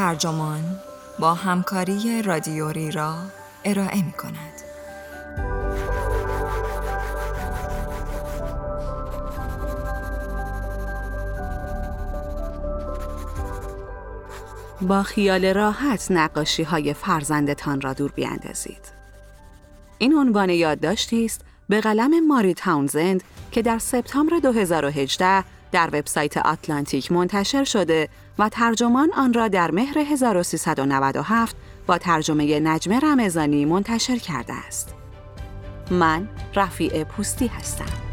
ترجمان با همکاری رادیوری را ارائه می کند. با خیال راحت نقاشی های فرزندتان را دور بیاندازید. این عنوان یادداشتی است به قلم ماری تاونزند که در سپتامبر 2018 در وبسایت آتلانتیک منتشر شده و ترجمان آن را در مهر 1397 با ترجمه نجمه رمزانی منتشر کرده است. من رفیع پوستی هستم.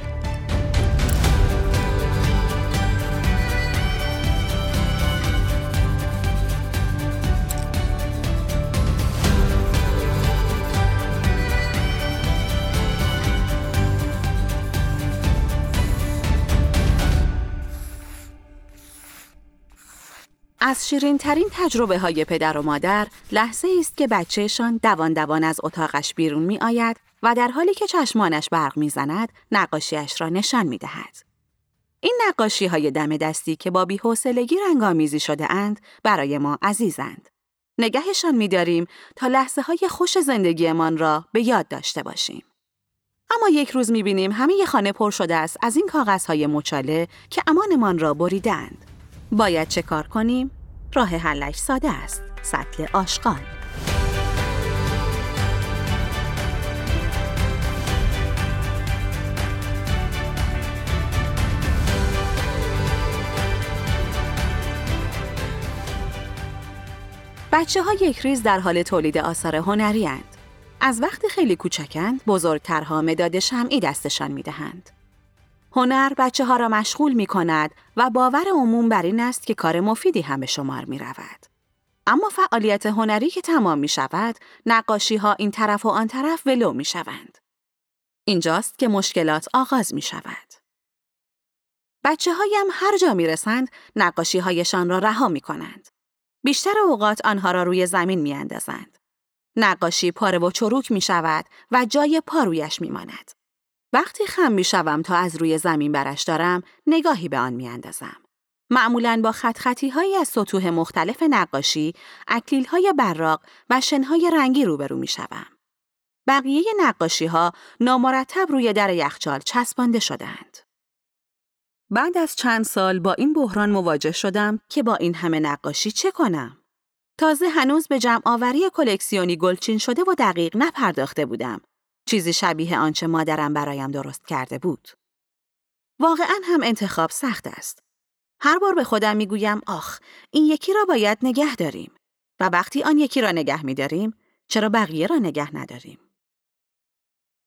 از شیرین ترین تجربه های پدر و مادر لحظه است که بچهشان دوان دوان از اتاقش بیرون می آید و در حالی که چشمانش برق می زند نقاشیش را نشان می دهد. این نقاشی های دم دستی که با بیحوصلگی رنگامیزی شده اند برای ما عزیزند. نگهشان می داریم تا لحظه های خوش زندگیمان را به یاد داشته باشیم. اما یک روز می بینیم همه خانه پر شده است از این کاغذهای مچاله که امانمان را بریدند. باید چه کار کنیم؟ راه حلش ساده است. سطل آشغال. بچه ها یک ریز در حال تولید آثار هنری هند. از وقت خیلی کوچکند بزرگترها مداد شمعی دستشان می دهند. هنر بچه ها را مشغول می کند و باور عموم بر این است که کار مفیدی هم به شمار می رود. اما فعالیت هنری که تمام می شود، نقاشی ها این طرف و آن طرف ولو می شوند. اینجاست که مشکلات آغاز می شود. بچه هایم هر جا می رسند، نقاشی هایشان را رها می کنند. بیشتر اوقات آنها را روی زمین می اندازند. نقاشی پاره و چروک می شود و جای پارویش می ماند. وقتی خم می شوم تا از روی زمین برش دارم، نگاهی به آن می اندازم. معمولاً با خط خطی هایی از سطوح مختلف نقاشی، اکلیل های براق و شنهای رنگی روبرو می شوم. بقیه نقاشی ها نامرتب روی در یخچال چسبانده شدند. بعد از چند سال با این بحران مواجه شدم که با این همه نقاشی چه کنم؟ تازه هنوز به جمع آوری کلکسیونی گلچین شده و دقیق نپرداخته بودم چیزی شبیه آنچه مادرم برایم درست کرده بود. واقعا هم انتخاب سخت است. هر بار به خودم می‌گویم آخ این یکی را باید نگه داریم و وقتی آن یکی را نگه میداریم چرا بقیه را نگه نداریم؟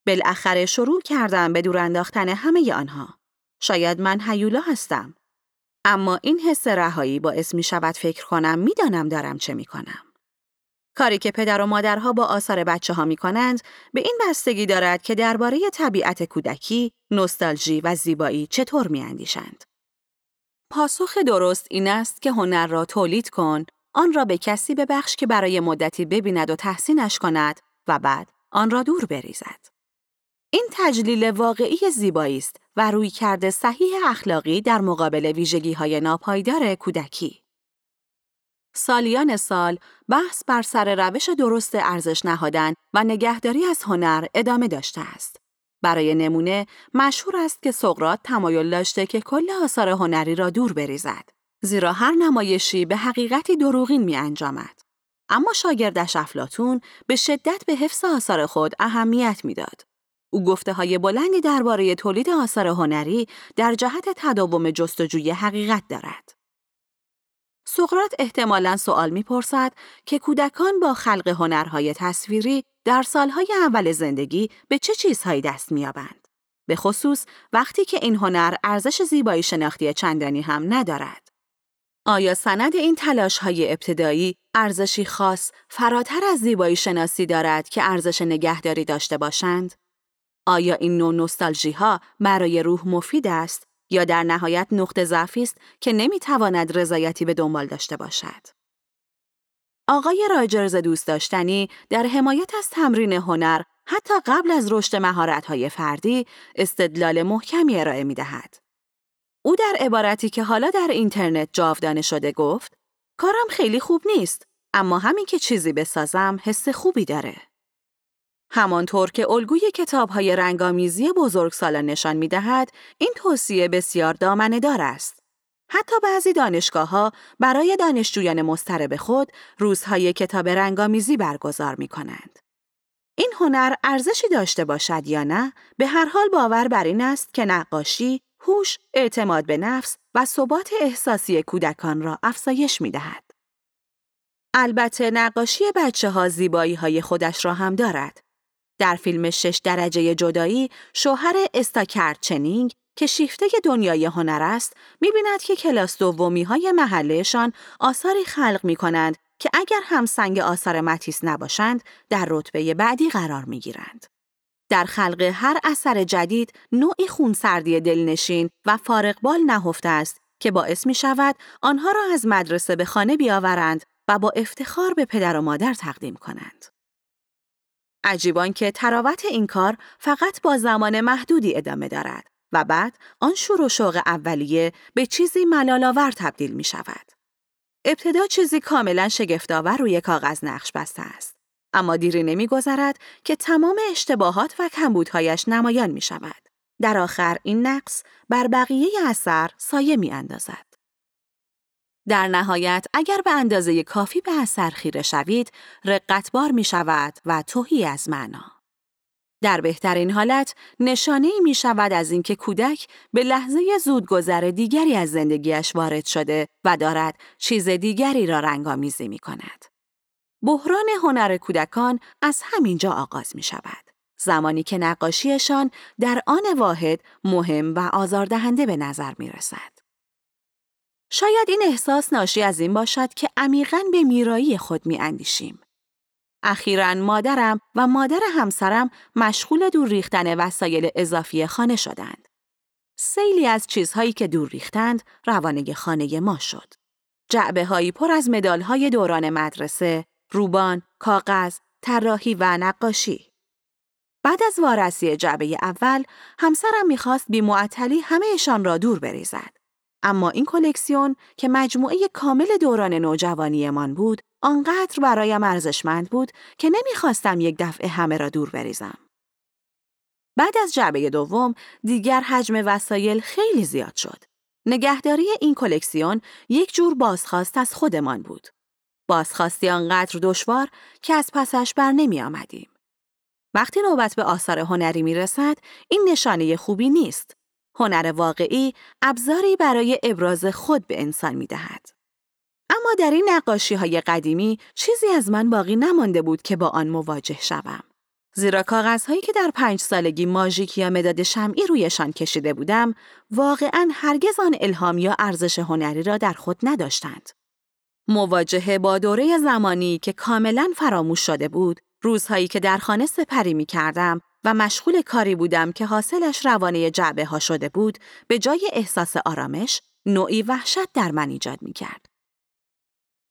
بالاخره شروع کردم به دور انداختن همه آنها. شاید من هیولا هستم. اما این حس رهایی باعث می شود فکر کنم می‌دانم دارم چه می کنم. کاری که پدر و مادرها با آثار بچه ها می کنند به این بستگی دارد که درباره طبیعت کودکی، نوستالژی و زیبایی چطور می اندیشند. پاسخ درست این است که هنر را تولید کن، آن را به کسی ببخش که برای مدتی ببیند و تحسینش کند و بعد آن را دور بریزد. این تجلیل واقعی زیبایی است و روی کرده صحیح اخلاقی در مقابل ویژگی های ناپایدار کودکی. سالیان سال بحث بر سر روش درست ارزش نهادن و نگهداری از هنر ادامه داشته است. برای نمونه مشهور است که سقرات تمایل داشته که کل آثار هنری را دور بریزد. زیرا هر نمایشی به حقیقتی دروغین می انجامد. اما شاگردش افلاتون به شدت به حفظ آثار خود اهمیت می‌داد. او گفته های بلندی درباره تولید آثار هنری در جهت تداوم جستجوی حقیقت دارد. سقرات احتمالاً سوال می‌پرسد که کودکان با خلق هنرهای تصویری در سالهای اول زندگی به چه چیزهایی دست میابند. به خصوص وقتی که این هنر ارزش زیبایی شناختی چندانی هم ندارد. آیا سند این تلاش های ابتدایی ارزشی خاص فراتر از زیبایی شناسی دارد که ارزش نگهداری داشته باشند؟ آیا این نوع نوستالژی ها برای روح مفید است یا در نهایت نقطه ضعفی است که نمی‌تواند رضایتی به دنبال داشته باشد. آقای راجرز دوست داشتنی در حمایت از تمرین هنر حتی قبل از رشد مهارت‌های فردی استدلال محکمی ارائه می دهد. او در عبارتی که حالا در اینترنت جاودانه شده گفت کارم خیلی خوب نیست اما همین که چیزی بسازم حس خوبی داره. همانطور که الگوی کتاب های رنگامیزی بزرگسالان نشان می دهد، این توصیه بسیار دامنه دار است. حتی بعضی دانشگاه ها برای دانشجویان مسترب خود روزهای کتاب رنگامیزی برگزار می کنند. این هنر ارزشی داشته باشد یا نه، به هر حال باور بر این است که نقاشی، هوش، اعتماد به نفس و ثبات احساسی کودکان را افزایش می دهد. البته نقاشی بچه ها زیبایی های خودش را هم دارد. در فیلم شش درجه جدایی شوهر استاکرد چنینگ که شیفته دنیای هنر است می‌بیند که کلاس دومی های محلهشان آثاری خلق می کنند که اگر هم سنگ آثار متیس نباشند در رتبه بعدی قرار می گیرند. در خلق هر اثر جدید نوعی خونسردی دلنشین و فارقبال نهفته است که باعث می شود آنها را از مدرسه به خانه بیاورند و با افتخار به پدر و مادر تقدیم کنند. عجیبان که تراوت این کار فقط با زمان محدودی ادامه دارد و بعد آن شور و شوق اولیه به چیزی ملالآور تبدیل می شود. ابتدا چیزی کاملا شگفتآور روی کاغذ نقش بسته است. اما دیری نمیگذرد که تمام اشتباهات و کمبودهایش نمایان می شود. در آخر این نقص بر بقیه اثر سایه می اندازد. در نهایت اگر به اندازه کافی به اثر خیره شوید، رقتبار می شود و توهی از معنا. در بهترین حالت نشانه ای می شود از اینکه کودک به لحظه زودگذر دیگری از زندگیش وارد شده و دارد چیز دیگری را رنگامیزی می کند. بحران هنر کودکان از همین جا آغاز می شود. زمانی که نقاشیشان در آن واحد مهم و آزاردهنده به نظر می رسد. شاید این احساس ناشی از این باشد که عمیقا به میرایی خود می اندیشیم. اخیرا مادرم و مادر همسرم مشغول دور ریختن وسایل اضافی خانه شدند. سیلی از چیزهایی که دور ریختند روانه خانه ما شد. جعبه هایی پر از مدال های دوران مدرسه، روبان، کاغذ، طراحی و نقاشی. بعد از وارسی جعبه اول، همسرم می‌خواست بی معطلی همهشان را دور بریزد. اما این کلکسیون که مجموعه کامل دوران نوجوانیمان بود، آنقدر برایم ارزشمند بود که نمی‌خواستم یک دفعه همه را دور بریزم. بعد از جعبه دوم، دیگر حجم وسایل خیلی زیاد شد. نگهداری این کلکسیون یک جور بازخواست از خودمان بود. بازخواستی آنقدر دشوار که از پسش بر نمی آمدیم. وقتی نوبت به آثار هنری می رسد، این نشانه خوبی نیست. هنر واقعی ابزاری برای ابراز خود به انسان می دهد. اما در این نقاشی های قدیمی چیزی از من باقی نمانده بود که با آن مواجه شوم. زیرا کاغذهایی که در پنج سالگی ماژیک یا مداد شمعی رویشان کشیده بودم واقعا هرگز آن الهام یا ارزش هنری را در خود نداشتند. مواجهه با دوره زمانی که کاملا فراموش شده بود، روزهایی که در خانه سپری می کردم و مشغول کاری بودم که حاصلش روانه جعبه ها شده بود، به جای احساس آرامش، نوعی وحشت در من ایجاد می کرد.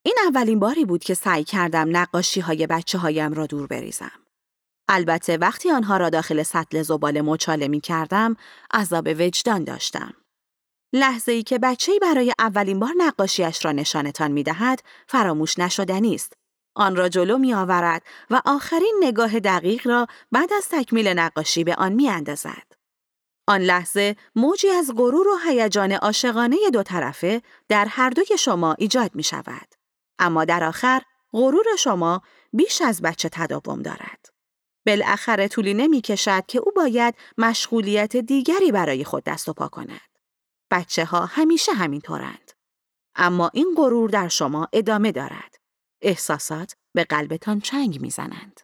این اولین باری بود که سعی کردم نقاشی های بچه هایم را دور بریزم. البته وقتی آنها را داخل سطل زباله مچاله می کردم، عذاب وجدان داشتم. لحظه ای که بچه برای اولین بار نقاشیش را نشانتان می دهد، فراموش نشدنی است. آن را جلو می آورد و آخرین نگاه دقیق را بعد از تکمیل نقاشی به آن می اندازد. آن لحظه موجی از غرور و هیجان عاشقانه دو طرفه در هر دوی شما ایجاد می شود. اما در آخر غرور شما بیش از بچه تداوم دارد. بالاخره طولی نمی کشد که او باید مشغولیت دیگری برای خود دست و پا کند. بچه ها همیشه همینطورند. اما این غرور در شما ادامه دارد. احساسات به قلبتان چنگ می‌زنند.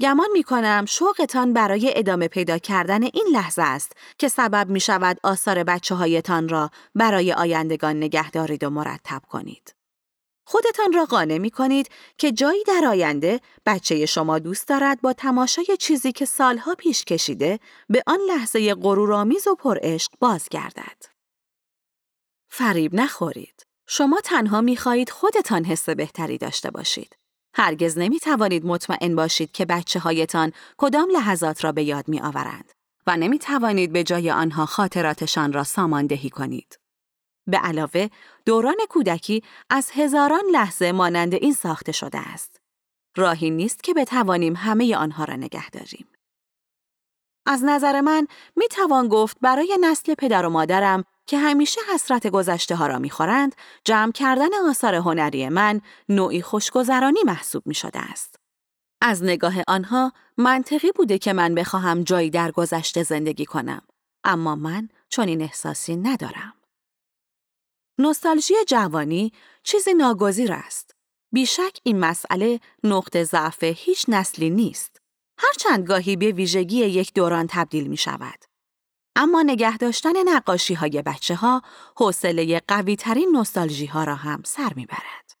گمان می کنم شوقتان برای ادامه پیدا کردن این لحظه است که سبب می شود آثار بچه هایتان را برای آیندگان نگه دارید و مرتب کنید. خودتان را قانع می کنید که جایی در آینده بچه شما دوست دارد با تماشای چیزی که سالها پیش کشیده به آن لحظه غرورآمیز و پرعشق بازگردد. فریب نخورید. شما تنها می خواهید خودتان حس بهتری داشته باشید. هرگز نمی توانید مطمئن باشید که بچه هایتان کدام لحظات را به یاد می آورند و نمی توانید به جای آنها خاطراتشان را ساماندهی کنید. به علاوه دوران کودکی از هزاران لحظه مانند این ساخته شده است. راهی نیست که بتوانیم همه آنها را نگه داریم. از نظر من می توان گفت برای نسل پدر و مادرم که همیشه حسرت گذشته ها را می‌خورند، جمع کردن آثار هنری من نوعی خوشگذرانی محسوب می شده است. از نگاه آنها منطقی بوده که من بخواهم جایی در گذشته زندگی کنم، اما من چنین احساسی ندارم. نوستالژی جوانی چیزی ناگزیر است. بیشک این مسئله نقطه ضعف هیچ نسلی نیست. هرچند گاهی به ویژگی یک دوران تبدیل می شود. اما نگه داشتن نقاشی های بچه ها حوصله قوی ترین نوستالژی ها را هم سر می برد.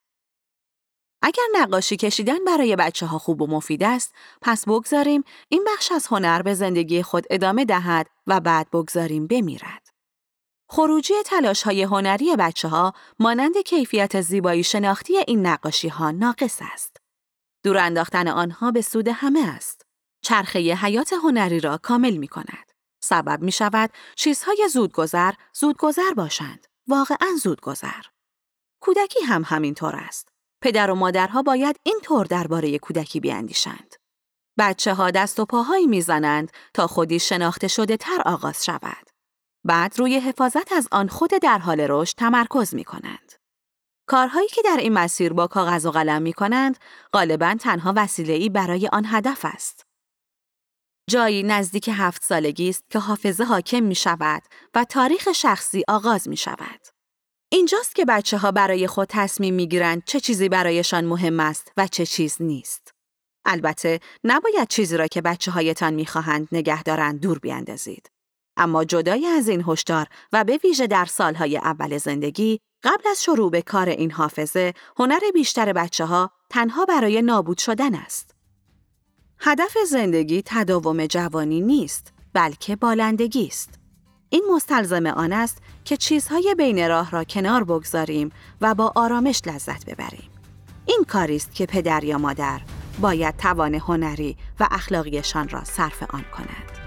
اگر نقاشی کشیدن برای بچه ها خوب و مفید است، پس بگذاریم این بخش از هنر به زندگی خود ادامه دهد و بعد بگذاریم بمیرد. خروجی تلاش های هنری بچه ها مانند کیفیت زیبایی شناختی این نقاشی ها ناقص است. دور انداختن آنها به سود همه است. چرخه حیات هنری را کامل می کند. سبب می شود چیزهای زودگذر زودگذر باشند. واقعا زودگذر. کودکی هم همینطور است. پدر و مادرها باید این طور درباره کودکی بیاندیشند. بچه ها دست و پاهایی می‌زنند تا خودی شناخته شده تر آغاز شود. بعد روی حفاظت از آن خود در حال رشد تمرکز می کنند. کارهایی که در این مسیر با کاغذ و قلم می کنند غالبا تنها وسیله‌ای برای آن هدف است. جایی نزدیک هفت سالگی است که حافظه حاکم می شود و تاریخ شخصی آغاز می شود. اینجاست که بچه ها برای خود تصمیم می گیرند چه چیزی برایشان مهم است و چه چیز نیست. البته نباید چیزی را که بچه هایتان می خواهند نگه دارند دور بیاندازید. اما جدای از این هشدار و به ویژه در سالهای اول زندگی قبل از شروع به کار این حافظه هنر بیشتر بچه ها تنها برای نابود شدن است. هدف زندگی تداوم جوانی نیست بلکه بالندگی است. این مستلزم آن است که چیزهای بین راه را کنار بگذاریم و با آرامش لذت ببریم. این کاری است که پدر یا مادر باید توان هنری و اخلاقیشان را صرف آن کنند.